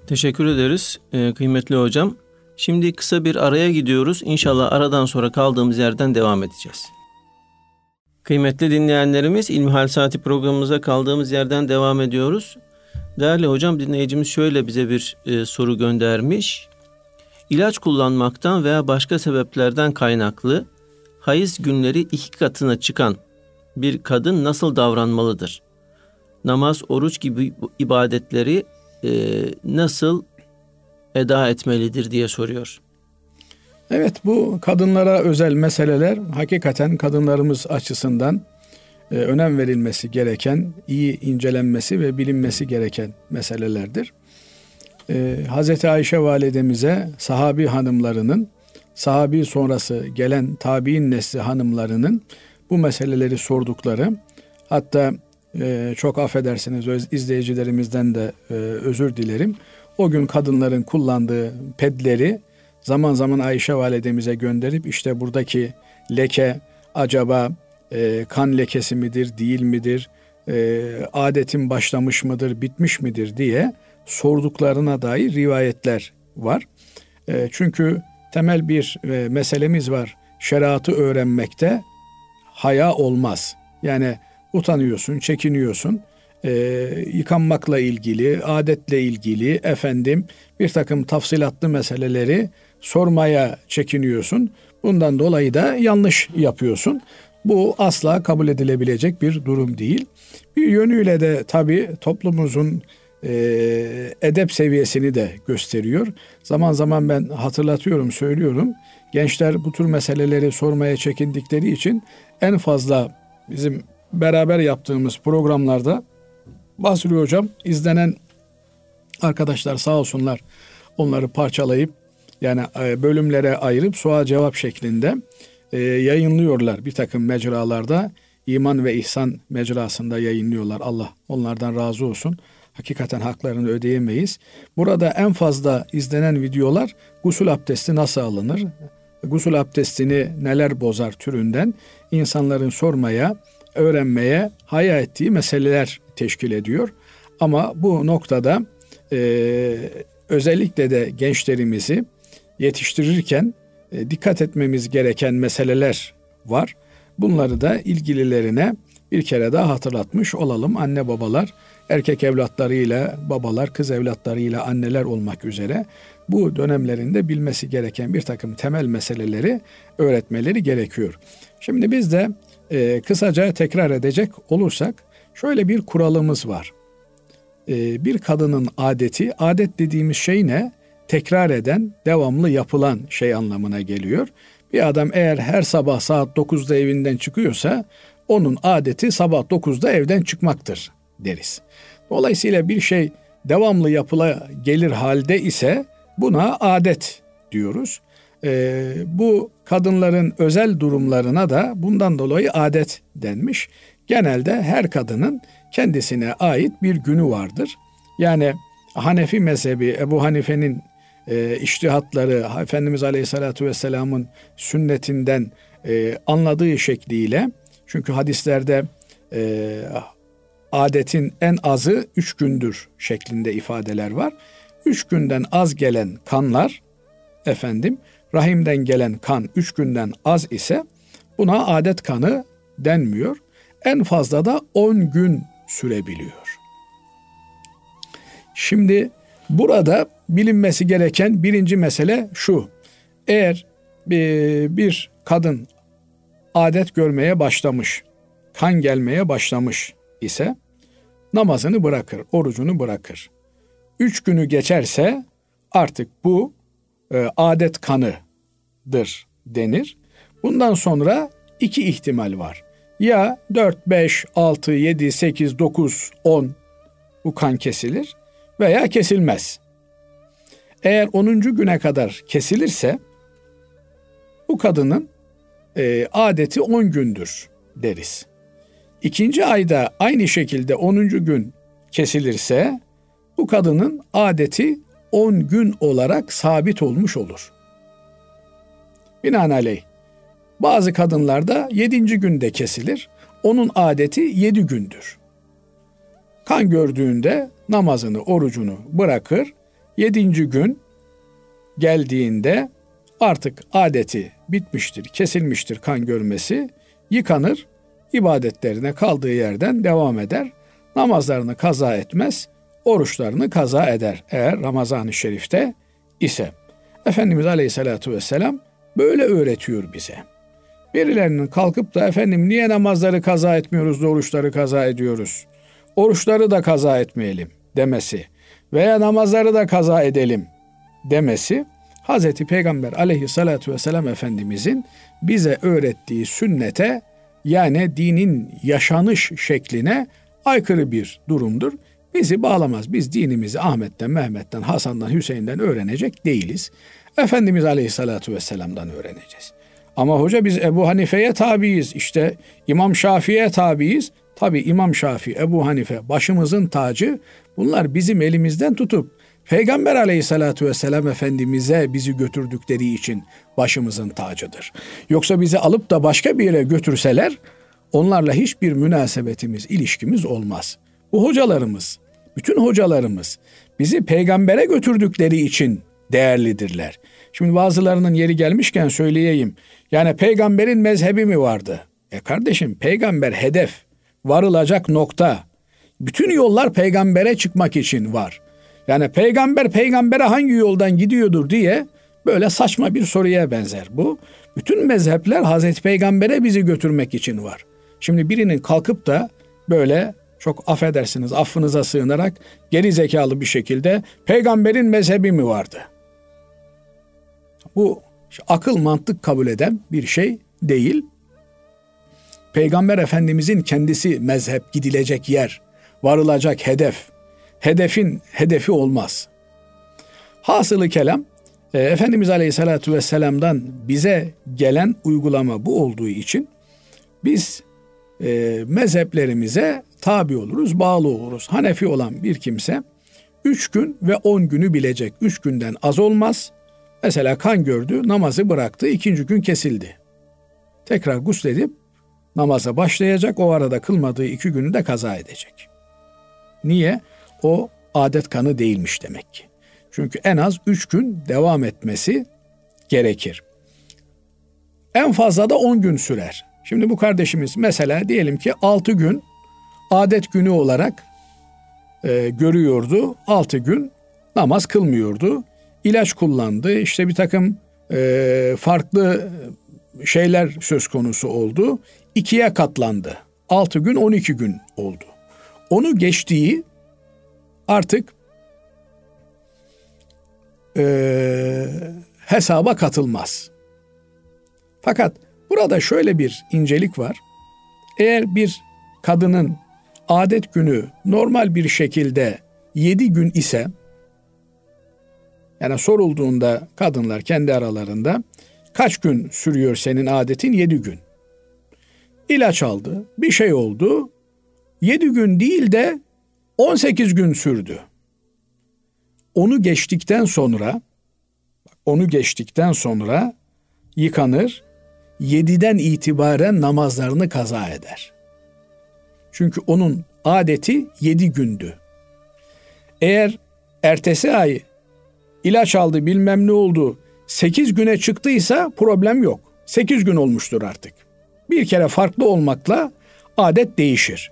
Teşekkür ederiz e, kıymetli hocam. Şimdi kısa bir araya gidiyoruz. İnşallah aradan sonra kaldığımız yerden devam edeceğiz. Kıymetli dinleyenlerimiz İlmihal Saati programımıza kaldığımız yerden devam ediyoruz. Değerli hocam dinleyicimiz şöyle bize bir e, soru göndermiş. İlaç kullanmaktan veya başka sebeplerden kaynaklı hayız günleri iki katına çıkan bir kadın nasıl davranmalıdır? Namaz, oruç gibi ibadetleri e, nasıl eda etmelidir diye soruyor. Evet bu kadınlara özel meseleler hakikaten kadınlarımız açısından e, önem verilmesi gereken, iyi incelenmesi ve bilinmesi gereken meselelerdir. E, Hz. Ayşe validemize sahabi hanımlarının, sahabi sonrası gelen tabi'in nesli hanımlarının bu meseleleri sordukları, hatta e, çok affedersiniz izleyicilerimizden de e, özür dilerim. O gün kadınların kullandığı pedleri zaman zaman Ayşe validemize gönderip işte buradaki leke acaba e, kan lekesi midir, değil midir, e, adetin başlamış mıdır, bitmiş midir diye sorduklarına dair rivayetler var. E, çünkü temel bir e, meselemiz var. Şeriatı öğrenmekte haya olmaz. Yani utanıyorsun, çekiniyorsun. E, yıkanmakla ilgili, adetle ilgili efendim bir takım tafsilatlı meseleleri sormaya çekiniyorsun. Bundan dolayı da yanlış yapıyorsun. Bu asla kabul edilebilecek bir durum değil. Bir yönüyle de tabii toplumumuzun e, edep seviyesini de gösteriyor. Zaman zaman ben hatırlatıyorum, söylüyorum. Gençler bu tür meseleleri sormaya çekindikleri için en fazla bizim beraber yaptığımız programlarda Basri Hocam izlenen arkadaşlar sağ olsunlar onları parçalayıp yani e, bölümlere ayırıp sual cevap şeklinde e, yayınlıyorlar bir takım mecralarda. iman ve ihsan mecrasında yayınlıyorlar. Allah onlardan razı olsun. Hakikaten haklarını ödeyemeyiz. Burada en fazla izlenen videolar gusül abdesti nasıl alınır? Gusül abdestini neler bozar türünden insanların sormaya, öğrenmeye haya ettiği meseleler teşkil ediyor. Ama bu noktada e, özellikle de gençlerimizi yetiştirirken e, dikkat etmemiz gereken meseleler var. Bunları da ilgililerine bir kere daha hatırlatmış olalım. Anne babalar, erkek evlatlarıyla babalar, kız evlatlarıyla anneler olmak üzere bu dönemlerinde bilmesi gereken bir takım temel meseleleri öğretmeleri gerekiyor. Şimdi biz de e, kısaca tekrar edecek olursak şöyle bir kuralımız var. E, bir kadının adeti, adet dediğimiz şey ne? tekrar eden, devamlı yapılan şey anlamına geliyor. Bir adam eğer her sabah saat 9'da evinden çıkıyorsa onun adeti sabah 9'da evden çıkmaktır deriz. Dolayısıyla bir şey devamlı yapıla gelir halde ise Buna adet diyoruz. E, bu kadınların özel durumlarına da bundan dolayı adet denmiş. Genelde her kadının kendisine ait bir günü vardır. Yani Hanefi mezhebi Ebu Hanife'nin e, iştihatları Efendimiz Aleyhisselatü Vesselam'ın sünnetinden e, anladığı şekliyle çünkü hadislerde e, adetin en azı üç gündür şeklinde ifadeler var. Üç günden az gelen kanlar efendim rahimden gelen kan üç günden az ise buna adet kanı denmiyor. En fazla da on gün sürebiliyor. Şimdi burada bilinmesi gereken birinci mesele şu. Eğer bir kadın adet görmeye başlamış, kan gelmeye başlamış ise namazını bırakır, orucunu bırakır. Üç günü geçerse artık bu e, adet kanıdır denir. Bundan sonra iki ihtimal var. Ya 4, 5, 6, 7, 8, 9, 10 bu kan kesilir veya kesilmez. Eğer 10. güne kadar kesilirse bu kadının e, adeti 10 gündür deriz. İkinci ayda aynı şekilde 10. gün kesilirse bu kadının adeti 10 gün olarak sabit olmuş olur. Binaenaleyh bazı kadınlarda 7. günde kesilir. Onun adeti 7 gündür. Kan gördüğünde namazını, orucunu bırakır. 7. gün geldiğinde artık adeti bitmiştir, kesilmiştir kan görmesi, yıkanır, ibadetlerine kaldığı yerden devam eder. Namazlarını kaza etmez, oruçlarını kaza eder eğer Ramazan-ı Şerif'te ise. Efendimiz Aleyhisselatü Vesselam böyle öğretiyor bize. Birilerinin kalkıp da efendim niye namazları kaza etmiyoruz da oruçları kaza ediyoruz? Oruçları da kaza etmeyelim demesi veya namazları da kaza edelim demesi Hazreti Peygamber aleyhissalatu vesselam Efendimizin bize öğrettiği sünnete yani dinin yaşanış şekline aykırı bir durumdur. Bizi bağlamaz. Biz dinimizi Ahmet'ten, Mehmet'ten, Hasan'dan, Hüseyin'den öğrenecek değiliz. Efendimiz Aleyhissalatu Vesselam'dan öğreneceğiz. Ama hoca biz Ebu Hanife'ye tabiiz. İşte İmam Şafii'ye tabiiz. Tabi İmam Şafii, Ebu Hanife başımızın tacı. Bunlar bizim elimizden tutup Peygamber aleyhissalatu vesselam Efendimiz'e bizi götürdükleri için başımızın tacıdır. Yoksa bizi alıp da başka bir yere götürseler onlarla hiçbir münasebetimiz, ilişkimiz olmaz. Bu hocalarımız, bütün hocalarımız bizi peygambere götürdükleri için değerlidirler. Şimdi bazılarının yeri gelmişken söyleyeyim. Yani peygamberin mezhebi mi vardı? E kardeşim peygamber hedef, varılacak nokta. Bütün yollar peygambere çıkmak için var. Yani peygamber peygambere hangi yoldan gidiyordur diye böyle saçma bir soruya benzer bu. Bütün mezhepler Hazreti Peygamber'e bizi götürmek için var. Şimdi birinin kalkıp da böyle çok affedersiniz affınıza sığınarak geri zekalı bir şekilde peygamberin mezhebi mi vardı? Bu akıl mantık kabul eden bir şey değil. Peygamber Efendimizin kendisi mezhep gidilecek yer, varılacak hedef, hedefin hedefi olmaz. Hasılı kelam e, Efendimiz Aleyhisselatü Vesselam'dan bize gelen uygulama bu olduğu için biz e, mezheplerimize tabi oluruz, bağlı oluruz. Hanefi olan bir kimse üç gün ve on günü bilecek. Üç günden az olmaz. Mesela kan gördü, namazı bıraktı, ikinci gün kesildi. Tekrar gusledip namaza başlayacak, o arada kılmadığı iki günü de kaza edecek. Niye? O adet kanı değilmiş demek ki. Çünkü en az üç gün devam etmesi gerekir. En fazla da on gün sürer. Şimdi bu kardeşimiz mesela diyelim ki altı gün adet günü olarak e, görüyordu. Altı gün namaz kılmıyordu. İlaç kullandı. İşte bir takım e, farklı şeyler söz konusu oldu. İkiye katlandı. Altı gün on iki gün oldu. Onu geçtiği artık e, hesaba katılmaz. Fakat burada şöyle bir incelik var. Eğer bir kadının adet günü normal bir şekilde yedi gün ise Yani sorulduğunda kadınlar kendi aralarında kaç gün sürüyor senin adetin? Yedi gün. İlaç aldı, bir şey oldu. Yedi gün değil de 18 gün sürdü. Onu geçtikten sonra onu geçtikten sonra yıkanır, yediden itibaren namazlarını kaza eder. Çünkü onun adeti yedi gündü. Eğer ertesi ay ilaç aldı bilmem ne oldu sekiz güne çıktıysa problem yok. Sekiz gün olmuştur artık. Bir kere farklı olmakla adet değişir.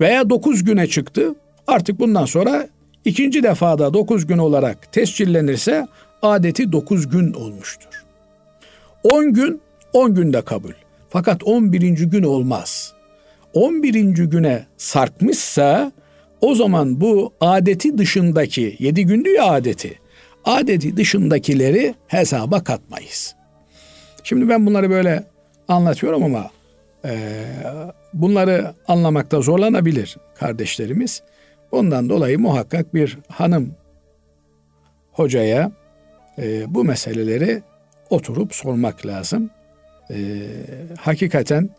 Veya dokuz güne çıktı artık bundan sonra ikinci defada dokuz gün olarak tescillenirse adeti dokuz gün olmuştur. On gün on günde kabul. Fakat on birinci gün olmaz. On birinci güne sarkmışsa o zaman bu adeti dışındaki yedi gündü ya adeti. Adeti dışındakileri hesaba katmayız. Şimdi ben bunları böyle anlatıyorum ama e, bunları anlamakta zorlanabilir kardeşlerimiz. Bundan dolayı muhakkak bir hanım hocaya e, bu meseleleri oturup sormak lazım. E, hakikaten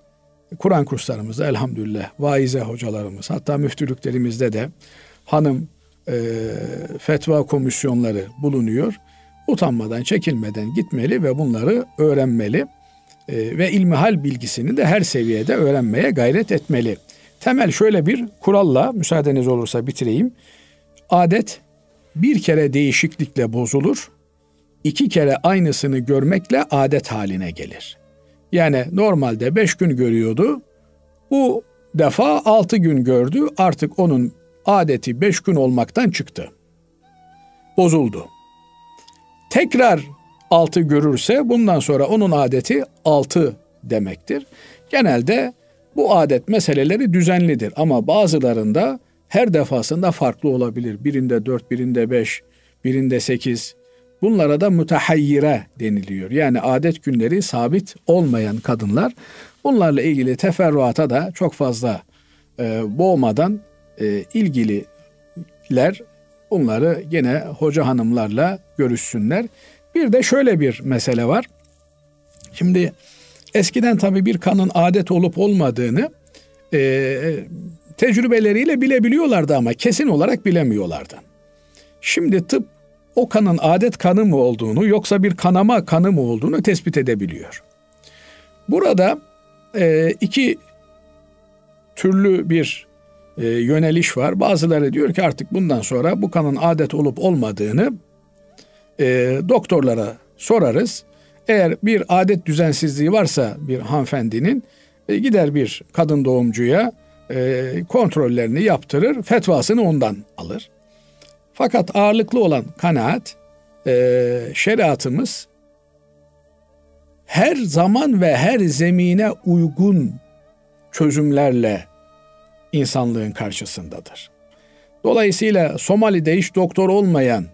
Kur'an kurslarımızda elhamdülillah vaize hocalarımız hatta müftülüklerimizde de hanım e, fetva komisyonları bulunuyor. Utanmadan, çekinmeden gitmeli ve bunları öğrenmeli e, ve ilmihal bilgisini de her seviyede öğrenmeye gayret etmeli. Temel şöyle bir kuralla müsaadeniz olursa bitireyim. Adet bir kere değişiklikle bozulur, iki kere aynısını görmekle adet haline gelir. Yani normalde beş gün görüyordu. Bu defa altı gün gördü. Artık onun adeti beş gün olmaktan çıktı. Bozuldu. Tekrar altı görürse bundan sonra onun adeti altı demektir. Genelde bu adet meseleleri düzenlidir ama bazılarında her defasında farklı olabilir. Birinde dört, birinde beş, birinde sekiz, Bunlara da mütehayyire deniliyor. Yani adet günleri sabit olmayan kadınlar. Bunlarla ilgili teferruata da çok fazla e, boğmadan e, ilgililer bunları gene hoca hanımlarla görüşsünler. Bir de şöyle bir mesele var. Şimdi eskiden tabii bir kanın adet olup olmadığını e, tecrübeleriyle bilebiliyorlardı ama kesin olarak bilemiyorlardı. Şimdi tıp o kanın adet kanı mı olduğunu yoksa bir kanama kanı mı olduğunu tespit edebiliyor. Burada e, iki türlü bir e, yöneliş var. Bazıları diyor ki artık bundan sonra bu kanın adet olup olmadığını e, doktorlara sorarız. Eğer bir adet düzensizliği varsa bir hanımefendinin e, gider bir kadın doğumcuya e, kontrollerini yaptırır, fetvasını ondan alır. Fakat ağırlıklı olan kanaat e, şeriatımız her zaman ve her zemine uygun çözümlerle insanlığın karşısındadır. Dolayısıyla Somali'de hiç doktor olmayan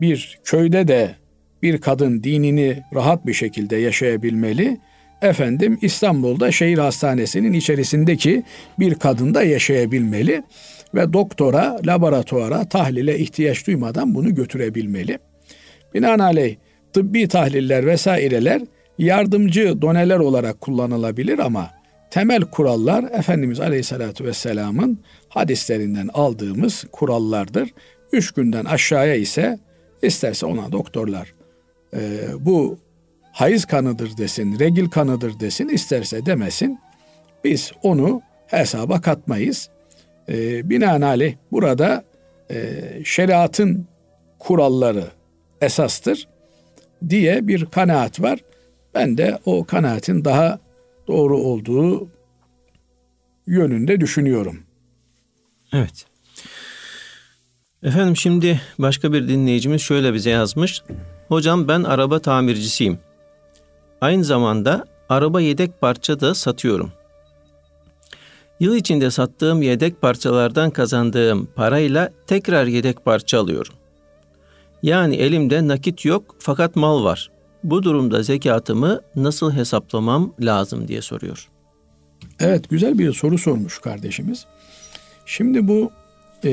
bir köyde de bir kadın dinini rahat bir şekilde yaşayabilmeli. Efendim İstanbul'da şehir hastanesinin içerisindeki bir kadın da yaşayabilmeli ve doktora, laboratuvara, tahlile ihtiyaç duymadan bunu götürebilmeli. Binaenaleyh tıbbi tahliller vesaireler yardımcı doneler olarak kullanılabilir ama temel kurallar Efendimiz Aleyhisselatü Vesselam'ın hadislerinden aldığımız kurallardır. Üç günden aşağıya ise isterse ona doktorlar e, bu hayız kanıdır desin, regil kanıdır desin, isterse demesin. Biz onu hesaba katmayız. E, binaenaleyh burada e, şeriatın kuralları esastır diye bir kanaat var. Ben de o kanaatin daha doğru olduğu yönünde düşünüyorum. Evet. Efendim şimdi başka bir dinleyicimiz şöyle bize yazmış. Hocam ben araba tamircisiyim. Aynı zamanda araba yedek parça da satıyorum. Yıl içinde sattığım yedek parçalardan kazandığım parayla tekrar yedek parça alıyorum. Yani elimde nakit yok fakat mal var. Bu durumda zekatımı nasıl hesaplamam lazım diye soruyor. Evet güzel bir soru sormuş kardeşimiz. Şimdi bu e,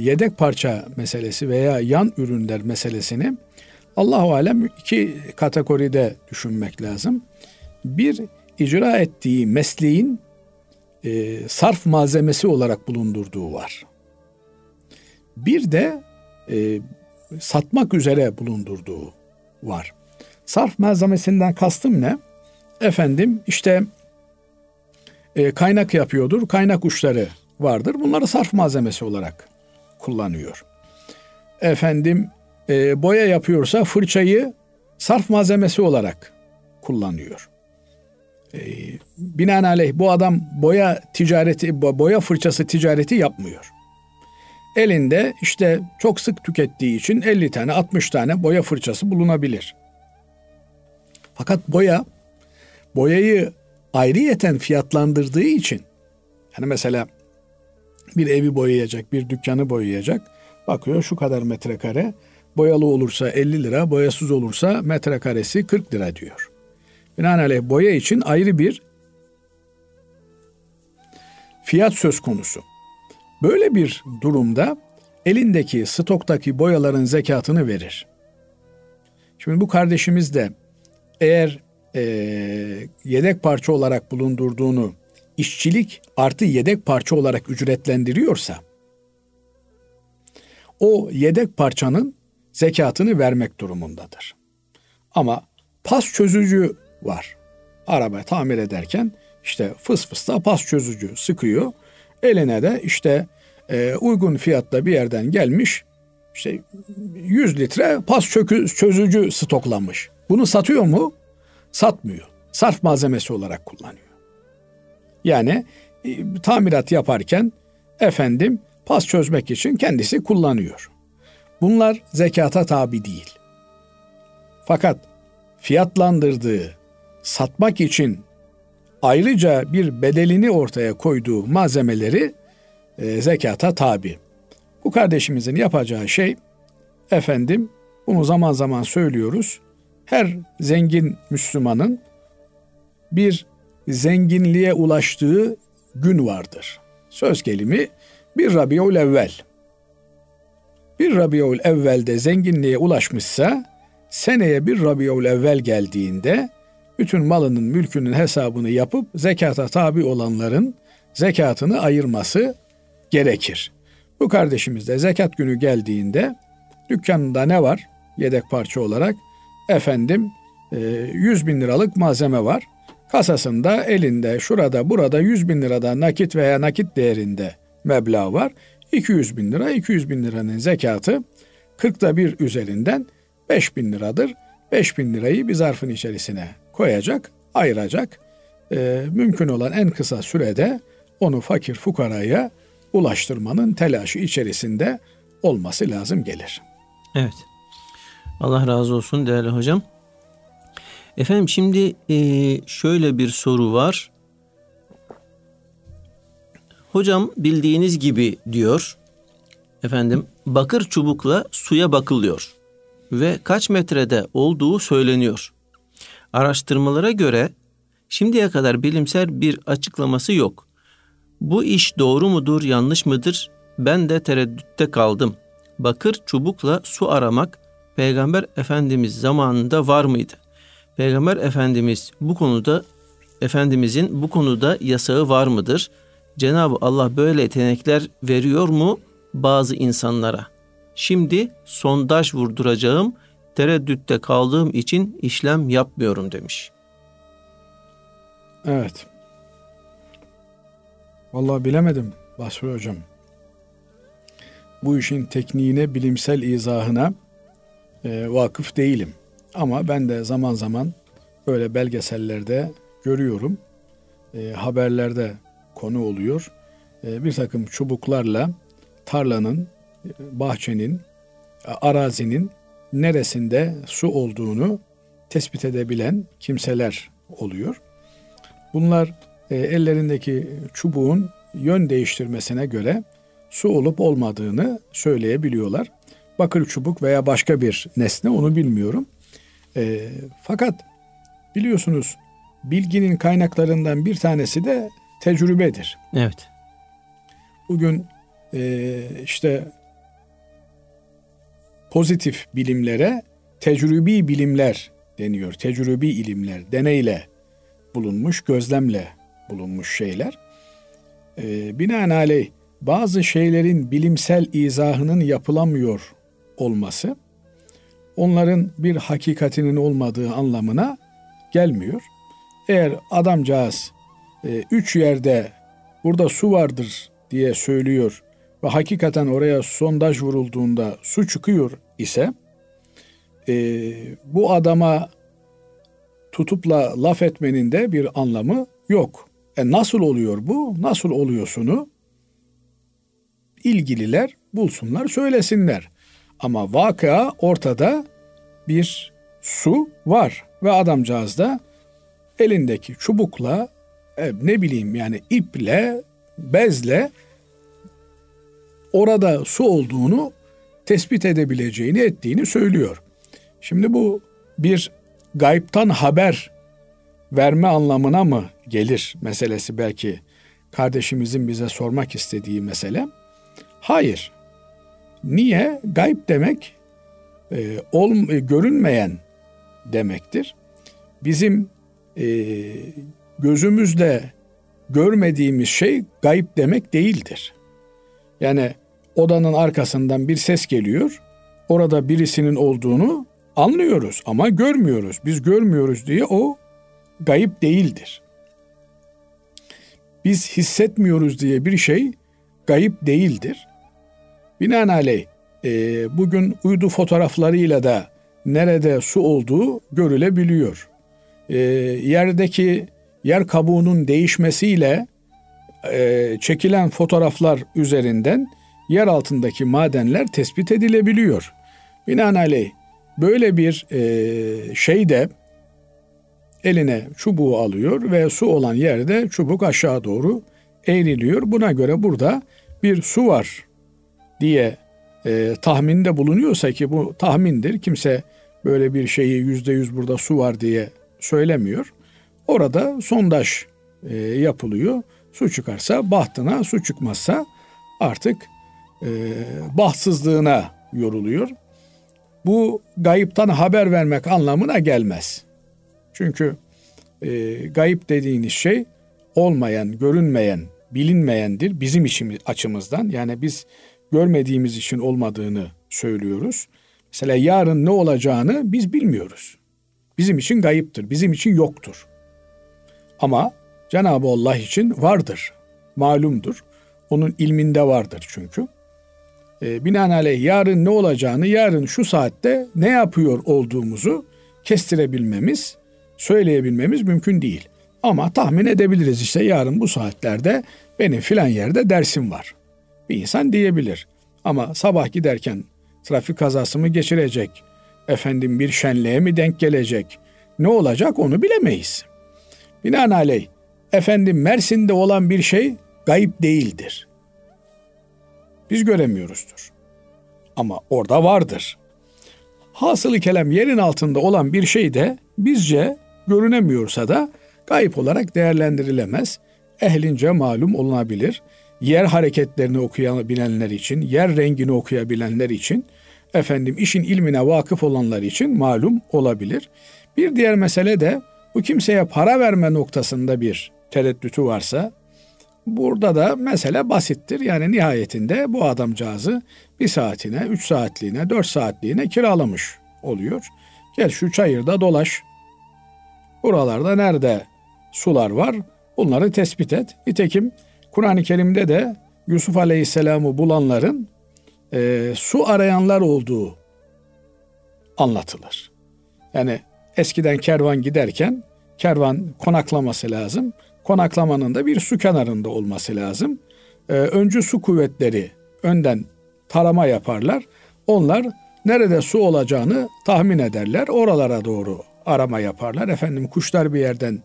yedek parça meselesi veya yan ürünler meselesini Allahu alem iki kategoride düşünmek lazım. Bir icra ettiği mesleğin e, sarf malzemesi olarak bulundurduğu var. Bir de e, satmak üzere bulundurduğu var. Sarf malzemesinden kastım ne? Efendim işte e, kaynak yapıyordur. Kaynak uçları vardır. Bunları sarf malzemesi olarak kullanıyor. Efendim e, boya yapıyorsa fırçayı sarf malzemesi olarak kullanıyor. E, binaenaleyh bu adam boya ticareti, boya fırçası ticareti yapmıyor. Elinde işte çok sık tükettiği için 50 tane 60 tane boya fırçası bulunabilir. Fakat boya boyayı ayrıyeten fiyatlandırdığı için yani mesela bir evi boyayacak, bir dükkanı boyayacak. Bakıyor şu kadar metrekare. Boyalı olursa 50 lira, boyasız olursa metrekaresi 40 lira diyor. Binaenaleyh boya için ayrı bir fiyat söz konusu. Böyle bir durumda elindeki stoktaki boyaların zekatını verir. Şimdi bu kardeşimiz de eğer e, yedek parça olarak bulundurduğunu işçilik artı yedek parça olarak ücretlendiriyorsa o yedek parçanın zekatını vermek durumundadır. Ama pas çözücü var. Araba tamir ederken işte fıs fısla pas çözücü sıkıyor. Eline de işte e, uygun fiyatla bir yerden gelmiş işte 100 litre pas çökü, çözücü stoklanmış. Bunu satıyor mu? Satmıyor. Sarf malzemesi olarak kullanıyor. Yani e, tamirat yaparken efendim pas çözmek için kendisi kullanıyor. Bunlar zekata tabi değil. Fakat fiyatlandırdığı, satmak için ayrıca bir bedelini ortaya koyduğu malzemeleri e, zekata tabi. Bu kardeşimizin yapacağı şey efendim bunu zaman zaman söylüyoruz. Her zengin Müslümanın bir zenginliğe ulaştığı gün vardır. Söz gelimi bir Rabiul Evvel. Bir Rabiul Evvel'de zenginliğe ulaşmışsa seneye bir Rabiul Evvel geldiğinde bütün malının mülkünün hesabını yapıp zekata tabi olanların zekatını ayırması gerekir. Bu kardeşimiz de zekat günü geldiğinde dükkanında ne var yedek parça olarak? Efendim 100 e, bin liralık malzeme var. Kasasında elinde şurada burada 100 bin lirada nakit veya nakit değerinde meblağ var. 200 bin lira 200 bin liranın zekatı 40'ta bir üzerinden 5 bin liradır. 5 bin lirayı bir zarfın içerisine koyacak, ayıracak. Ee, mümkün olan en kısa sürede onu fakir fukaraya ulaştırmanın telaşı içerisinde olması lazım gelir. Evet. Allah razı olsun değerli hocam. Efendim şimdi e, şöyle bir soru var. Hocam bildiğiniz gibi diyor. Efendim bakır çubukla suya bakılıyor ve kaç metrede olduğu söyleniyor. Araştırmalara göre şimdiye kadar bilimsel bir açıklaması yok. Bu iş doğru mudur, yanlış mıdır? Ben de tereddütte kaldım. Bakır çubukla su aramak Peygamber Efendimiz zamanında var mıydı? Peygamber Efendimiz bu konuda Efendimizin bu konuda yasağı var mıdır? Cenab-ı Allah böyle yetenekler veriyor mu bazı insanlara? Şimdi sondaj vurduracağım, tereddütte kaldığım için işlem yapmıyorum demiş. Evet. Vallahi bilemedim Basri Hocam. Bu işin tekniğine, bilimsel izahına e, vakıf değilim. Ama ben de zaman zaman böyle belgesellerde görüyorum. E, haberlerde konu oluyor. E, bir takım çubuklarla tarlanın, bahçenin, arazinin neresinde su olduğunu tespit edebilen kimseler oluyor. Bunlar e, ellerindeki çubuğun yön değiştirmesine göre su olup olmadığını söyleyebiliyorlar. Bakır çubuk veya başka bir nesne onu bilmiyorum. E, fakat biliyorsunuz bilginin kaynaklarından bir tanesi de tecrübedir. Evet. Bugün e, işte pozitif bilimlere tecrübi bilimler deniyor. Tecrübi ilimler, deneyle bulunmuş, gözlemle bulunmuş şeyler. E, binaenaleyh bazı şeylerin bilimsel izahının yapılamıyor olması onların bir hakikatinin olmadığı anlamına gelmiyor. Eğer adamcağız e, üç yerde burada su vardır diye söylüyor ve hakikaten oraya sondaj vurulduğunda su çıkıyor ise e, bu adama tutupla laf etmenin de bir anlamı yok. E nasıl oluyor bu? Nasıl oluyorsunu ilgililer bulsunlar, söylesinler. Ama vakıa ortada bir su var ve adamcağız da elindeki çubukla e, ne bileyim yani iple, bezle orada su olduğunu tespit edebileceğini, ettiğini söylüyor. Şimdi bu bir gayiptan haber verme anlamına mı gelir meselesi belki kardeşimizin bize sormak istediği mesele. Hayır. Niye? Gayb demek e, ol, e, görünmeyen demektir. Bizim e, gözümüzle görmediğimiz şey gayb demek değildir. Yani odanın arkasından bir ses geliyor. Orada birisinin olduğunu anlıyoruz ama görmüyoruz. Biz görmüyoruz diye o gayip değildir. Biz hissetmiyoruz diye bir şey gayip değildir. Binaenaleyh e, bugün uydu fotoğraflarıyla da nerede su olduğu görülebiliyor. E, yerdeki yer kabuğunun değişmesiyle e, çekilen fotoğraflar üzerinden yer altındaki madenler tespit edilebiliyor. Binaenaleyh böyle bir e, şey de eline çubuğu alıyor ve su olan yerde çubuk aşağı doğru eğriliyor. Buna göre burada bir su var diye e, tahminde bulunuyorsa ki bu tahmindir. Kimse böyle bir şeyi yüzde yüz burada su var diye söylemiyor. Orada sondaj e, yapılıyor. Su çıkarsa bahtına, su çıkmazsa artık e, bahtsızlığına yoruluyor. Bu gayiptan haber vermek anlamına gelmez. Çünkü e, gayip dediğiniz şey olmayan, görünmeyen, bilinmeyendir bizim için açımızdan. Yani biz görmediğimiz için olmadığını söylüyoruz. Mesela yarın ne olacağını biz bilmiyoruz. Bizim için gayiptir, bizim için yoktur. Ama Cenab-ı Allah için vardır, malumdur. Onun ilminde vardır çünkü. E, binaenaleyh yarın ne olacağını, yarın şu saatte ne yapıyor olduğumuzu kestirebilmemiz, söyleyebilmemiz mümkün değil. Ama tahmin edebiliriz işte yarın bu saatlerde benim filan yerde dersim var bir insan diyebilir. Ama sabah giderken trafik kazası mı geçirecek, efendim bir şenliğe mi denk gelecek, ne olacak onu bilemeyiz. Binaenaleyh, efendim Mersin'de olan bir şey gayip değildir. Biz göremiyoruzdur. Ama orada vardır. Hasılı kelam yerin altında olan bir şey de bizce görünemiyorsa da gayip olarak değerlendirilemez. Ehlince malum olunabilir yer hareketlerini okuyabilenler için, yer rengini okuyabilenler için, efendim işin ilmine vakıf olanlar için malum olabilir. Bir diğer mesele de bu kimseye para verme noktasında bir tereddütü varsa burada da mesele basittir. Yani nihayetinde bu adamcağızı bir saatine, üç saatliğine, dört saatliğine kiralamış oluyor. Gel şu çayırda dolaş. Buralarda nerede sular var bunları tespit et. Nitekim Kur'an-ı Kerim'de de Yusuf Aleyhisselam'ı bulanların e, su arayanlar olduğu anlatılır. Yani eskiden kervan giderken kervan konaklaması lazım. Konaklamanın da bir su kenarında olması lazım. E, öncü su kuvvetleri önden tarama yaparlar. Onlar nerede su olacağını tahmin ederler. Oralara doğru arama yaparlar. Efendim kuşlar bir yerden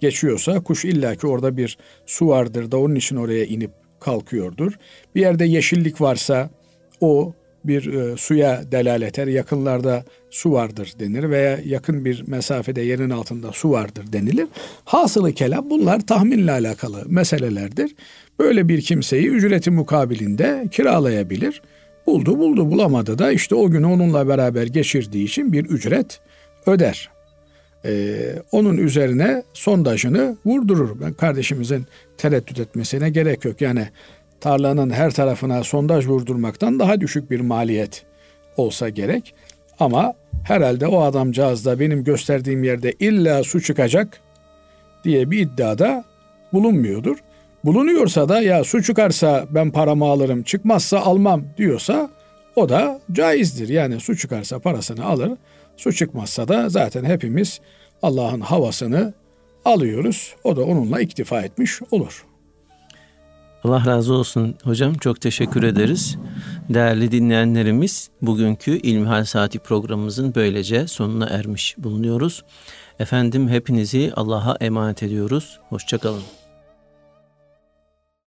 geçiyorsa kuş illaki orada bir su vardır da onun için oraya inip kalkıyordur. Bir yerde yeşillik varsa o bir e, suya delalet eder. Yakınlarda su vardır denir veya yakın bir mesafede yerin altında su vardır denilir. Hasılı kelam bunlar tahminle alakalı meselelerdir. Böyle bir kimseyi ücreti mukabilinde kiralayabilir. Buldu buldu bulamadı da işte o günü onunla beraber geçirdiği için bir ücret öder. Ee, onun üzerine sondajını vurdurur. Ben kardeşimizin tereddüt etmesine gerek yok. Yani tarlanın her tarafına sondaj vurdurmaktan daha düşük bir maliyet olsa gerek. Ama herhalde o adamcağız da benim gösterdiğim yerde illa su çıkacak diye bir iddiada bulunmuyordur. Bulunuyorsa da ya su çıkarsa ben paramı alırım, çıkmazsa almam diyorsa o da caizdir. Yani su çıkarsa parasını alır, su çıkmazsa da zaten hepimiz Allah'ın havasını alıyoruz. O da onunla iktifa etmiş olur. Allah razı olsun hocam. Çok teşekkür ederiz. Değerli dinleyenlerimiz bugünkü İlmihal Saati programımızın böylece sonuna ermiş bulunuyoruz. Efendim hepinizi Allah'a emanet ediyoruz. Hoşçakalın.